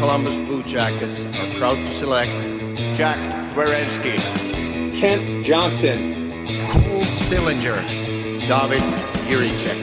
Columbus Blue Jackets are proud to select Zach Werenski, Kent Johnson, Cole Sillinger, David Jiricek.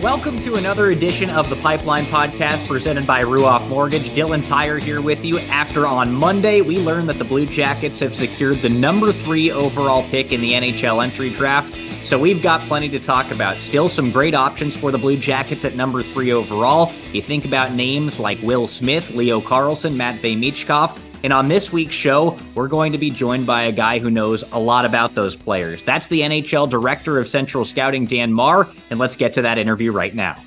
Welcome to another edition of the Pipeline Podcast presented by Ruoff Mortgage. Dylan Tyrer here with you. After on Monday, we learned that the Blue Jackets have secured the number three overall pick in the NHL entry draft. So we've got plenty to talk about. Still some great options for the Blue Jackets at number three overall. You think about names like Will Smith, Leo Carlsson, Matvey Michkov. And on this week's show, we're going to be joined by a guy who knows a lot about those players. That's the NHL Director of Central Scouting, Dan Marr. And let's get to that interview right now.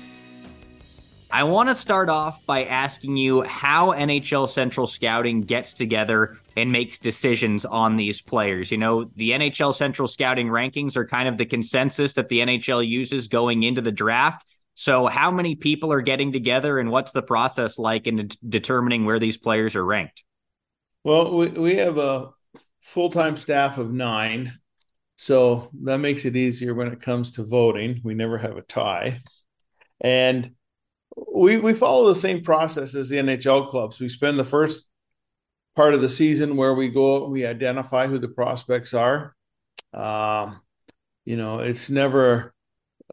I want to start off by asking you how NHL Central Scouting gets together and makes decisions on these players. You know, the NHL Central Scouting rankings are kind of the consensus that the NHL uses going into the draft. So, how many people are getting together and what's the process like in de- determining where these players are ranked? Well, we, we have a full time staff of nine. So that makes it easier when it comes to voting. We never have a tie. And we we follow the same process as the NHL clubs. We spend the first part of the season where we go we identify who the prospects are. Um, you know, it's never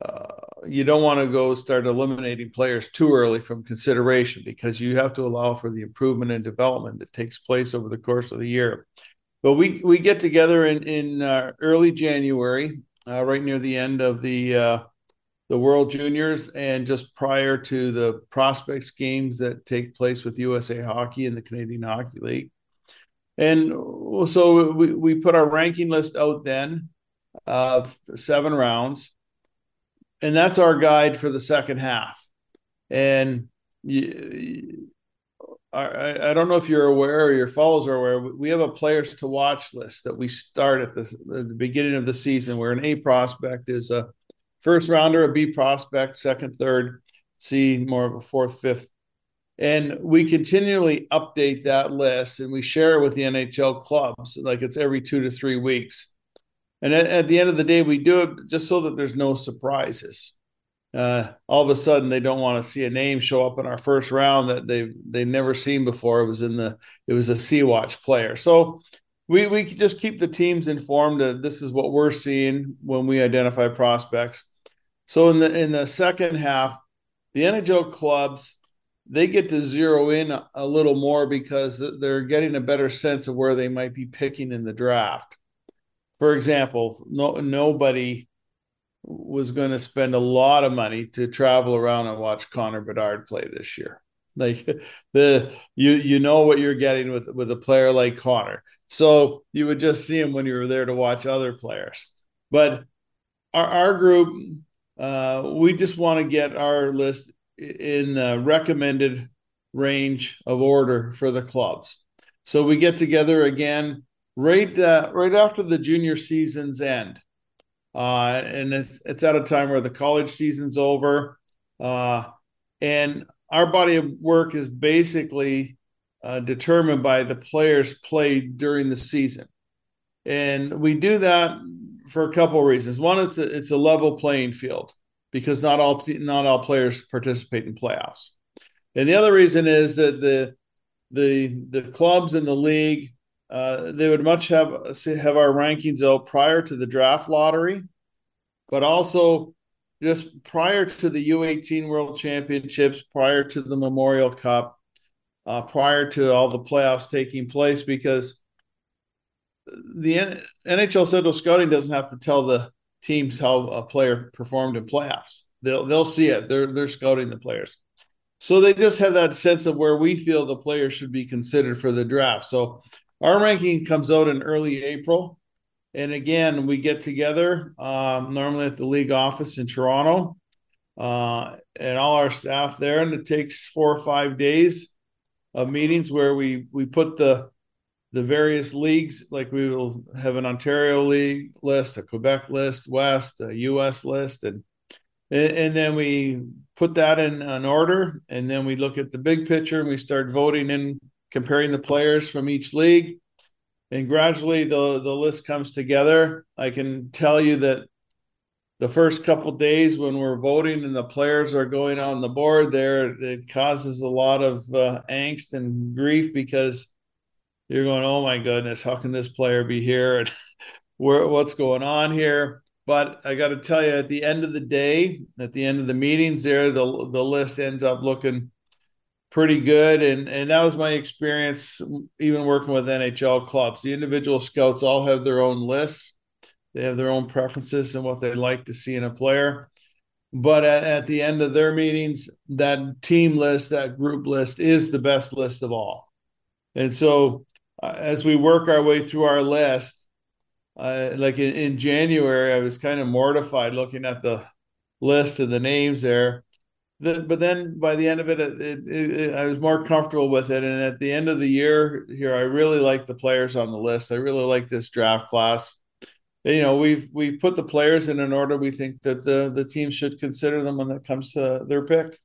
uh, you don't want to go start eliminating players too early from consideration because you have to allow for the improvement and development that takes place over the course of the year. But we we get together in in uh, early January, uh, right near the end of the uh, the World Juniors, and just prior to the prospects games that take place with USA Hockey and the Canadian Hockey League. And so we, we put our ranking list out then of seven rounds and that's our guide for the second half. And you, I, I don't know if you're aware or your followers are aware. We have a players to watch list that we start at the, at the beginning of the season, where an A prospect is a first rounder, a B prospect, second, third, C more of a fourth, fifth. And we continually update that list and we share it with the NHL clubs, like it's every two to three weeks. And at, at, the end of the day, we do it just so that there's no surprises. Uh, all of a sudden, they don't want to see a name show up in our first round that they've they've never seen before. It was in the it was a C Watch player. So we we just keep the teams informed that this is what we're seeing when we identify prospects. So in the in the second half, the NHL clubs they get to zero in a little more because they're getting a better sense of where they might be picking in the draft for example, no nobody was going to spend a lot of money to travel around and watch Connor Bedard play this year. Like the you you know what you're getting with with a player like Connor. So you would just see him when you were there to watch other players. But our, our group, uh, we just want to get our list in the recommended range of order for the clubs. So we get together again right uh, right after the junior season's end. Uh, and it's it's at a time where the college season's over, uh, and our body of work is basically uh, determined by the players played during the season, and we do that for a couple of reasons. One, it's a, it's a level playing field because not all not all players participate in playoffs, and the other reason is that the the the clubs in the league uh, they would much have have our rankings out prior to the draft lottery, but also just prior to the U18 World Championships, prior to the Memorial Cup, uh, prior to all the playoffs taking place, because the N- NHL Central Scouting doesn't have to tell the teams how a player performed in playoffs. They'll they'll see it. They're they're scouting the players. So they just have that sense of where we feel the players should be considered for the draft. So our ranking comes out in early April. And again, we get together um, normally at the league office in Toronto uh, and all our staff there. And it takes four or five days of meetings where we, we put the the various leagues, like we will have an Ontario league list, a Quebec list, West, a US list, and and then we put that in an order, and then we look at the big picture and we start voting in comparing the players from each league. And gradually the, the list comes together. I can tell you that the first couple days when we're voting and the players are going on the board there, it causes a lot of uh, angst and grief because you're going, oh my goodness, how can this player be here and where what's going on here? But I got to tell you, at the end of the day, at the end of the meetings, there the the list ends up looking pretty good, and and that was my experience even working with NHL clubs. The individual scouts all have their own lists, they have their own preferences and what they like to see in a player. But at, at the end of their meetings, that team list, that group list, is the best list of all. And so, uh, as we work our way through our list, uh, like in, in, January, I was kind of mortified looking at the list of the names there. The, but then by the end of it, it, it, it, I was more comfortable with it. And at the end of the year here, I really like the players on the list. I really like this draft class. You know, we've we've put the players in an order we think that the the team should consider them when it comes to their pick.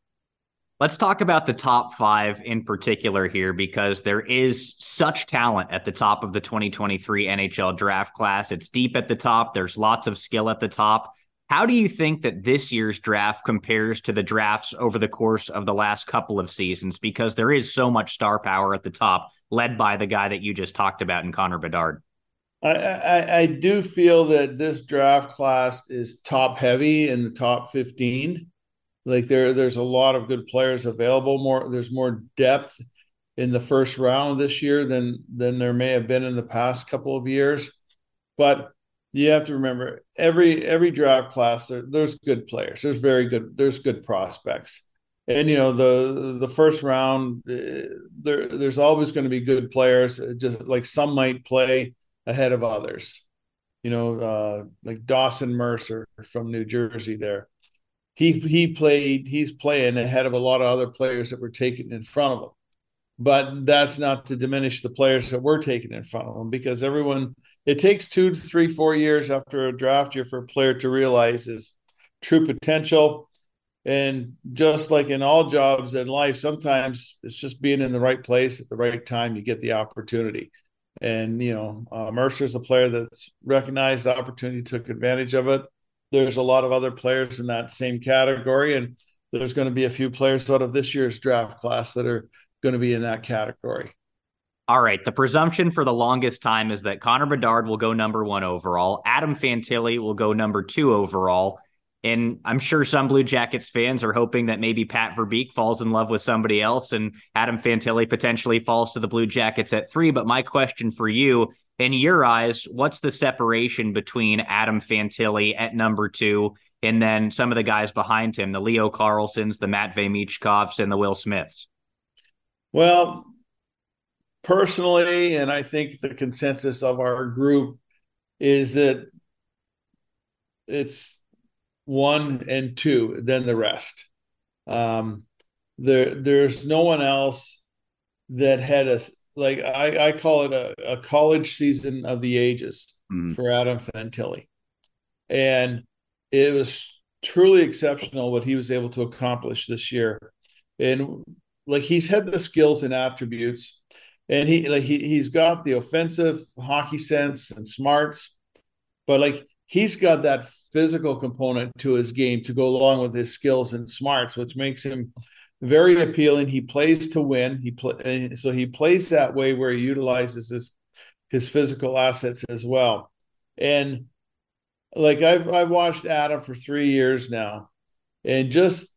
Let's talk about the top five in particular here because there is such talent at the top of the 2023 NHL draft class. It's deep at the top, there's lots of skill at the top. How do you think that this year's draft compares to the drafts over the course of the last couple of seasons? Because there is so much star power at the top, led by the guy that you just talked about in Connor Bedard. I, I, do feel that this draft class is top heavy in the top 15 like there, there's a lot of good players available. More, there's more depth in the first round this year than than there may have been in the past couple of years. But you have to remember every every draft class there, there's good players. There's very good. There's good prospects. And you know the the first round, eh, there there's always going to be good players. Just like some might play ahead of others. You know, uh, like Dawson Mercer from New Jersey. There, he he played he's playing ahead of a lot of other players that were taken in front of him but that's not to diminish the players that were taken in front of him because everyone it takes two three four years after a draft year for a player to realize his true potential and just like in all jobs in life sometimes it's just being in the right place at the right time you get the opportunity and you know uh, mercer's a player that's recognized the opportunity took advantage of it there's a lot of other players in that same category, and there's going to be a few players out of this year's draft class that are going to be in that category. All right. The presumption for the longest time is that Connor Bedard will go number one overall. Adam Fantilli will go number two overall. And I'm sure some Blue Jackets fans are hoping that maybe Pat Verbeek falls in love with somebody else and Adam Fantilli potentially falls to the Blue Jackets at three. But my question for you in your eyes, what's the separation between Adam Fantilli at number two and then some of the guys behind him, the Leo Carlssons, the Matvey Michkovs, and the Will Smiths? Well, personally, and I think the consensus of our group is that it's one and two, then the rest. Um, there, there's no one else that had a like I, I call it a, a college season of the ages mm. for Adam Fantilli. And it was truly exceptional what he was able to accomplish this year. And like he's had the skills and attributes and he like he he's got the offensive hockey sense and smarts, but like he's got that physical component to his game to go along with his skills and smarts, which makes him very appealing. He plays to win. He play so he plays that way where he utilizes his his physical assets as well. And like I've I've watched Adam for three years now, and just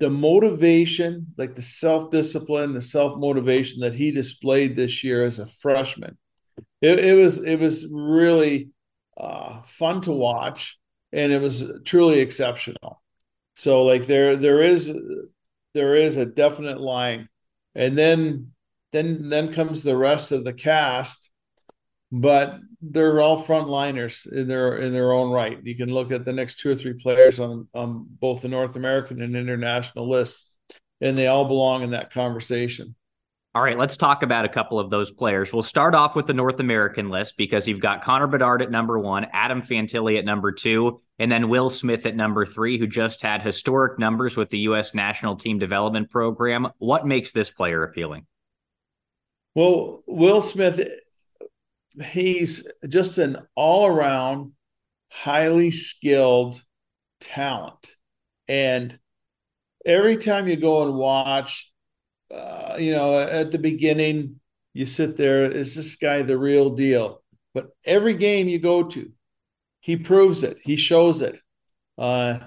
the motivation, like the self discipline, the self motivation that he displayed this year as a freshman, it, it was it was really uh, fun to watch, and it was truly exceptional. So like there there is there is a definite line, and then then then comes the rest of the cast, but they're all frontliners in their in their own right. You can look at the next two or three players on on both the North American and international lists, and they all belong in that conversation. All right, let's talk about a couple of those players. We'll start off with the North American list because you've got Connor Bedard at number one, Adam Fantilli at number two, and then Will Smith at number three, who just had historic numbers with the U.S. national team development program. What makes this player appealing? Well, Will Smith, he's just an all around, highly skilled talent. And every time you go and watch, uh, you know, at the beginning, you sit there, is this guy the real deal? But every game you go to, he proves it. He shows it. Uh,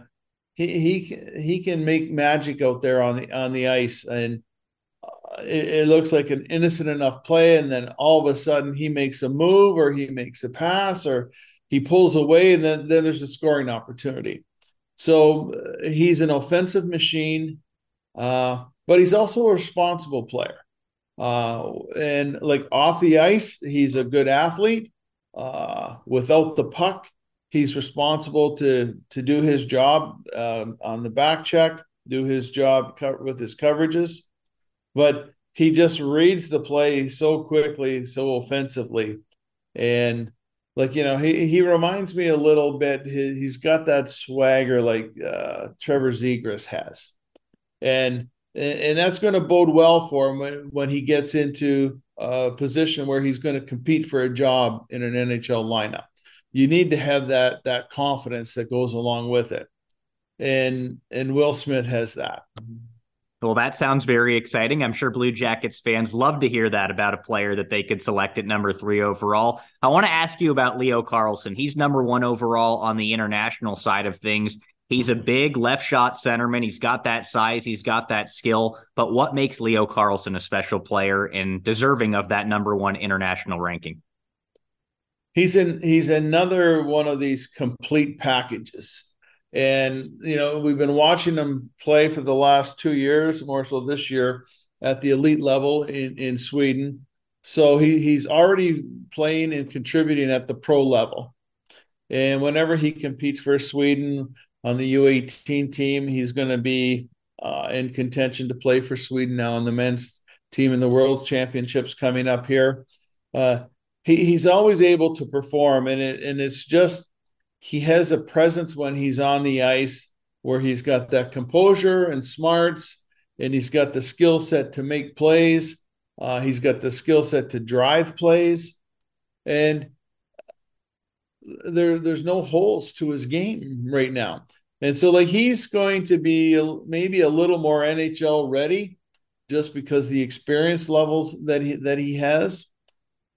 he he he can make magic out there on the on the ice, and uh, it, it, looks like an innocent enough play, and then all of a sudden he makes a move, or he makes a pass, or he pulls away, and then then there's a scoring opportunity. So uh, he's an offensive machine, uh, but he's also a responsible player. Uh, and like off the ice, he's a good athlete. Uh, without the puck, he's responsible to to do his job um, on the back check, do his job co- with his coverages, but he just reads the play so quickly, so offensively, and like you know, he he reminds me a little bit. He, he's got that swagger like uh, Trevor Zegras has, and and that's going to bode well for him when, when he gets into a position where he's going to compete for a job in an NHL lineup. You need to have that that confidence that goes along with it. And and will smith has that. Well that sounds very exciting. I'm sure blue jackets fans love to hear that about a player that they could select at number three overall. I want to ask you about leo Carlsson. he's number one overall on the international side of things He's a big left shot centerman. He's got that size, he's got that skill. But what makes Leo Carlsson a special player and deserving of that number one international ranking? he's in he's another one of these complete packages and you know we've been watching him play for the last two years more so this year at the elite level in in sweden so he he's already playing and contributing at the pro level and whenever he competes for sweden on the u18 team. He's going to be uh, in contention to play for sweden now on the men's team in the world championships coming up here. Uh, he, he's always able to perform and it and it's just he has a presence when he's on the ice where he's got that composure and smarts and he's got the skill set to make plays. Uh, he's got the skill set to drive plays. And there there's no holes to his game right now. And so like he's going to be maybe a little more NHL ready just because the experience levels that he that he has.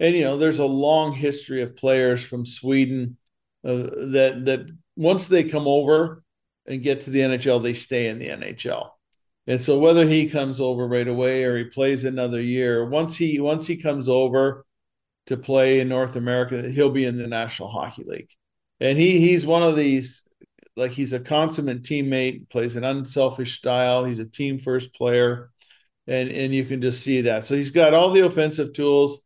And you know there's a long history of players from Sweden uh, that that once they come over and get to the NHL, they stay in the NHL. And so whether he comes over right away or he plays another year, once he once he comes over to play in North America, he'll be in the National Hockey League. And he he's one of these like he's a consummate teammate, plays an unselfish style, he's a team first player. And and you can just see that. So he's got all the offensive tools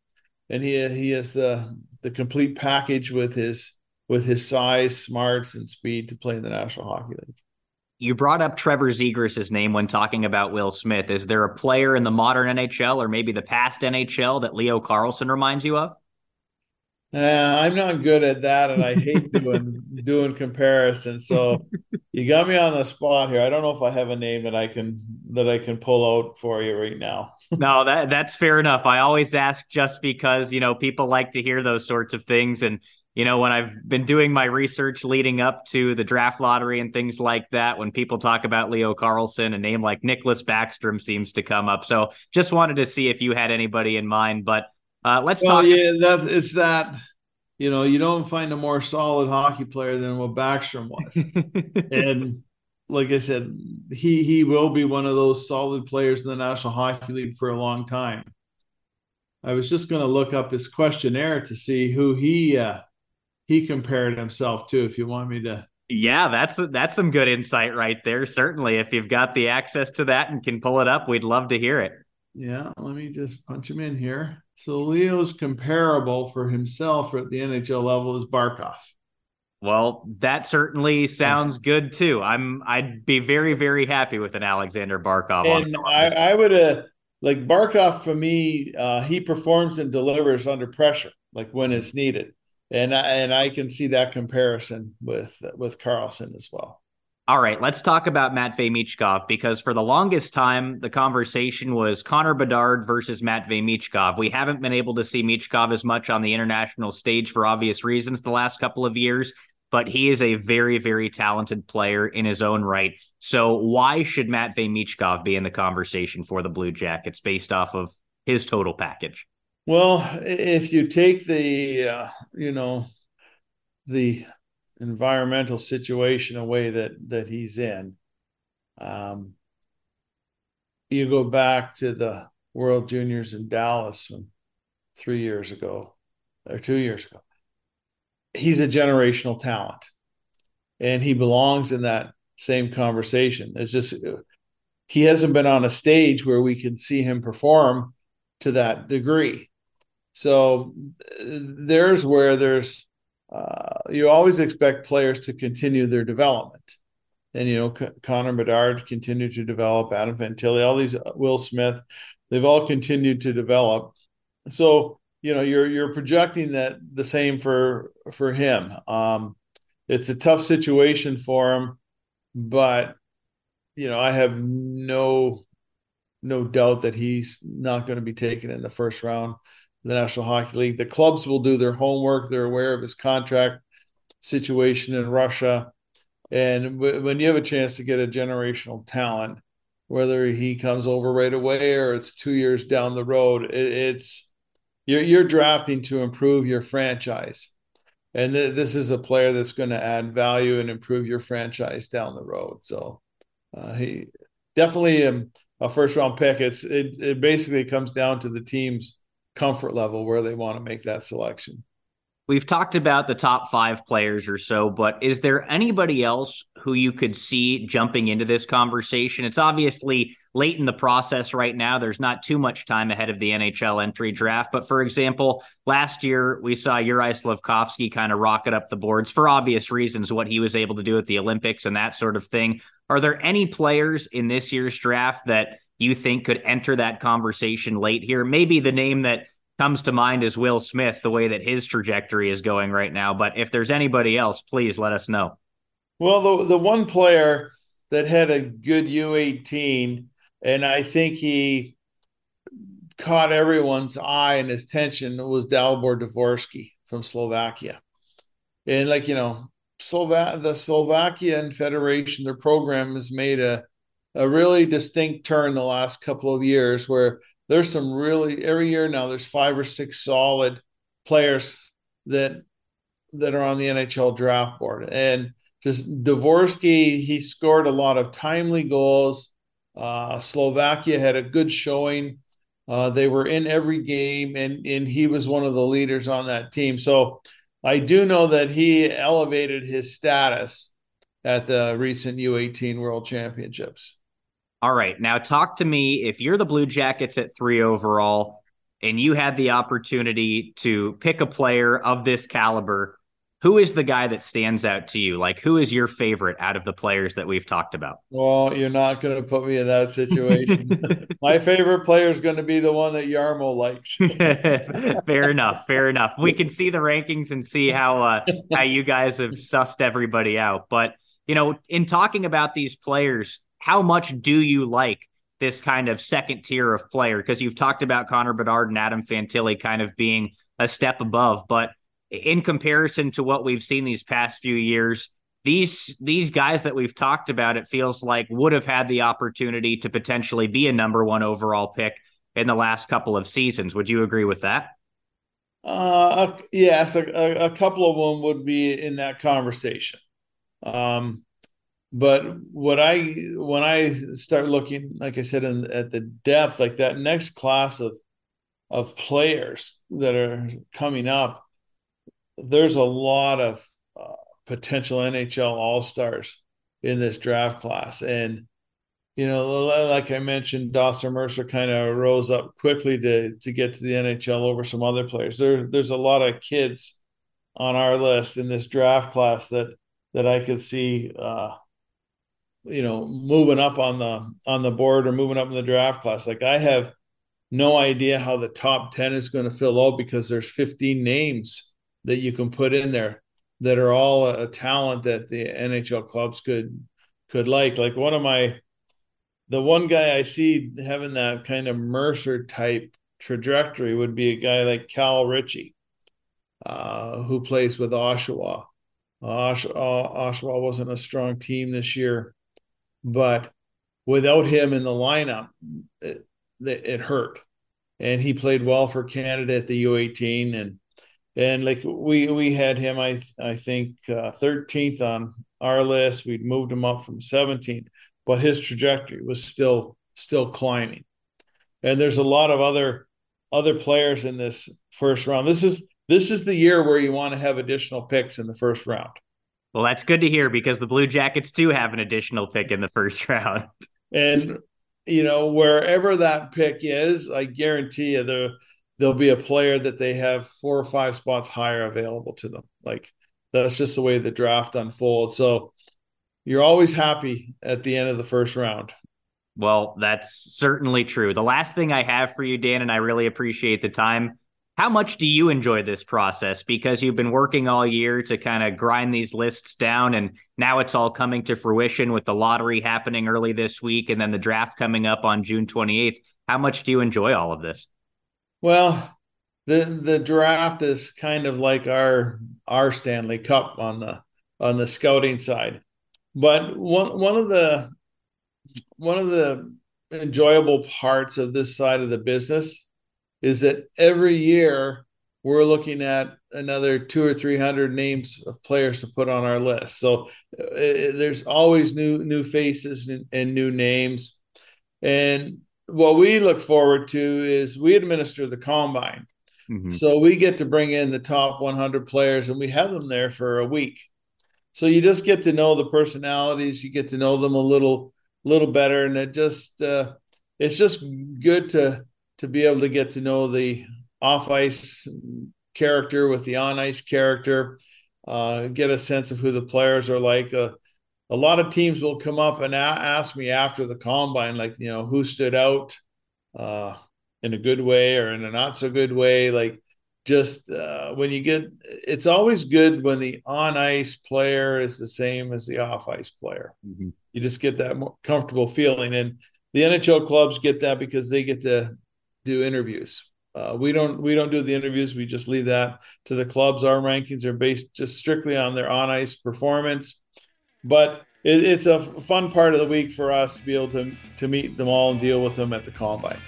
and he he has the the complete package with his with his size, smarts, and speed to play in the National Hockey League. You brought up Trevor Zegras' name when talking about Will Smith. Is there a player in the modern NHL or maybe the past NHL that Leo Carlsson reminds you of? Uh, I'm not good at that, and I hate doing doing comparisons. So you got me on the spot here. I don't know if I have a name that I can that I can pull out for you right now. no, that that's fair enough. I always ask just because you know people like to hear those sorts of things, and you know when I've been doing my research leading up to the draft lottery and things like that, when people talk about Leo Carlsson, a name like Nicklas Backstrom seems to come up. So just wanted to see if you had anybody in mind, but uh, let's well, talk. Yeah, that's it's that. You know, you don't find a more solid hockey player than what Backstrom was, and like I said, he he will be one of those solid players in the National Hockey League for a long time. I was just going to look up his questionnaire to see who he uh, he compared himself to. If you want me to, yeah, that's that's some good insight right there. Certainly, if you've got the access to that and can pull it up, we'd love to hear it. Yeah, let me just punch him in here. So Leo's comparable for himself at the NHL level is Barkov. Well, that certainly sounds good too. I'm I'd be very very happy with an Alexander Barkov. And I, I would uh like Barkov for me. Uh, he performs and delivers under pressure, like when it's needed, and I, and I can see that comparison with with Carlsson as well. All right, let's talk about Matvey Michkov because for the longest time, the conversation was Connor Bedard versus Matvey Michkov. We haven't been able to see Michkov as much on the international stage for obvious reasons the last couple of years. but he is a very, very talented player in his own right. So why should Matvey Michkov be in the conversation for the Blue Jackets based off of his total package? Well, if you take the, uh, you know, the environmental situation away that that he's in, um, you go back to the World Juniors in Dallas three years ago or two years ago. He's a generational talent, and he belongs in that same conversation. It's just he hasn't been on a stage where we can see him perform to that degree. So there's where there's uh, you always expect players to continue their development. And you know, C- Connor Bedard continued to develop, Adam Fantilli, all these uh, Will Smith, they've all continued to develop. So you know, you're you're projecting that the same for for him. Um, it's a tough situation for him, but you know, I have no no doubt that he's not going to be taken in the first round the National Hockey League. The clubs will do their homework. They're aware of his contract situation in Russia. And when you have a chance to get a generational talent, whether he comes over right away or it's two years down the road, it's you're, you're drafting to improve your franchise. And th- this is a player that's going to add value and improve your franchise down the road. So uh, he definitely um, a first round pick. It's it, it basically comes down to the team's comfort level where they want to make that selection. We've talked about the top five players or so, but is there anybody else who you could see jumping into this conversation? It's obviously late in the process right now. There's not too much time ahead of the NHL entry draft. But for example, last year we saw Juraj Slafkovsky kind of rocket up the boards for obvious reasons, what he was able to do at the Olympics and that sort of thing. Are there any players in this year's draft that you think could enter that conversation late here? Maybe the name that comes to mind is Will Smith, the way that his trajectory is going right now. But if there's anybody else, please let us know. Well, the the one player that had a good U18, and I think he caught everyone's eye and his attention was Dalibor Dvorsky from Slovakia. And like, you know, Slova- the Slovakian Federation, their program has made a a really distinct turn the last couple of years where there's some really every year now there's five or six solid players that that are on the NHL draft board. And just Dvorsky he scored a lot of timely goals. Uh, Slovakia had a good showing. Uh, they were in every game and and he was one of the leaders on that team. So I do know that he elevated his status at the recent U18 World Championships. All right. Now, talk to me. If you're the Blue Jackets at three overall and you had the opportunity to pick a player of this caliber, who is the guy that stands out to you? Like, who is your favorite out of the players that we've talked about? Well, you're not going to put me in that situation. My favorite player is going to be the one that Jarmo likes. fair enough. Fair enough. We can see the rankings and see how uh, how you guys have sussed everybody out. But you know, in talking about these players, how much do you like this kind of second tier of player? Because you've talked about Connor Bedard and Adam Fantilli kind of being a step above, but in comparison to what we've seen these past few years, these these guys that we've talked about, it feels like would have had the opportunity to potentially be a number one overall pick in the last couple of seasons. Would you agree with that? Uh, yes, a, a couple of them would be in that conversation. Um, but what I when I start looking, like I said, in, at the depth, like that next class of of players that are coming up, there's a lot of uh, potential NHL All Stars in this draft class, and you know, like I mentioned, Dawson Mercer kind of rose up quickly to to get to the NHL over some other players. There, there's a lot of kids on our list in this draft class that that I could see. Uh, you know moving up on the on the board or moving up in the draft class. Like i have no idea how the top 10 is going to fill out because there's 15 names that you can put in there that are all a, talent that the nhl clubs could could like. Like one of my the one guy i see having that kind of mercer type trajectory would be a guy like cal ritchie uh, who plays with oshawa. Osh, uh, Oshawa wasn't a strong team this year, but without him in the lineup, it, it hurt. And he played well for Canada at the U18, and and like we we had him, I I think uh, 13th on our list. We'd moved him up from 17th, but his trajectory was still still climbing. And there's a lot of other other players in this first round. This is this is the year where you want to have additional picks in the first round. Well, that's good to hear because the Blue Jackets do have an additional pick in the first round. And you know, wherever that pick is, I guarantee you there there'll be a player that they have four or five spots higher available to them. Like that's just the way the draft unfolds. So you're always happy at the end of the first round. Well, that's certainly true. The last thing I have for you, Dan, and I really appreciate the time how much do you enjoy this process? Because you've been working all year to kind of grind these lists down, and now it's all coming to fruition with the lottery happening early this week and then the draft coming up on June 28th. How much do you enjoy all of this? Well, the the draft is kind of like our our Stanley Cup on the on the scouting side. But one one of the one of the enjoyable parts of this side of the business is that every year we're looking at another two or three hundred names of players to put on our list. So uh, there's always new new faces and, and, new names. And what we look forward to is we administer the combine. Mm-hmm. So we get to bring in the top 100 players and we have them there for a week. So you just get to know the personalities, you get to know them a little little better and it just uh, it's just good to to be able to get to know the off ice character with the on ice character, uh, get a sense of who the players are like. Uh, a lot of teams will come up and a- ask me after the combine, like, you know, who stood out uh, in a good way or in a not so good way. Like, just uh, when you get, it's always good when the on ice player is the same as the off ice player. Mm-hmm. You just get that more comfortable feeling. And the NHL clubs get that because they get to do interviews. Uh, we don't we don't do the interviews. We just leave that to the clubs. Our rankings are based just strictly on their on ice performance, but it, it's a fun part of the week for us to be able to to meet them all and deal with them at the combine.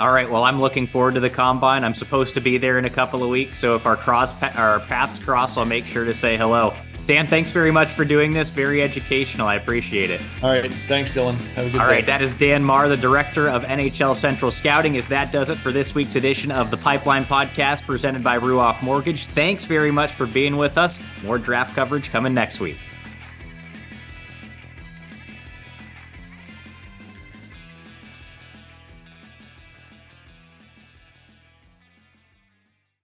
All right. Well, I'm looking forward to the combine. I'm supposed to be there in a couple of weeks, so if our cross our paths cross, I'll make sure to say hello. Dan, thanks very much for doing this. Very educational. I appreciate it. All right. Thanks, Dylan. Have a good All day. All right. That is Dan Marr, the director of NHL Central Scouting. As that does it for this week's edition of the Pipeline Podcast presented by Ruoff Mortgage. Thanks very much for being with us. More draft coverage coming next week.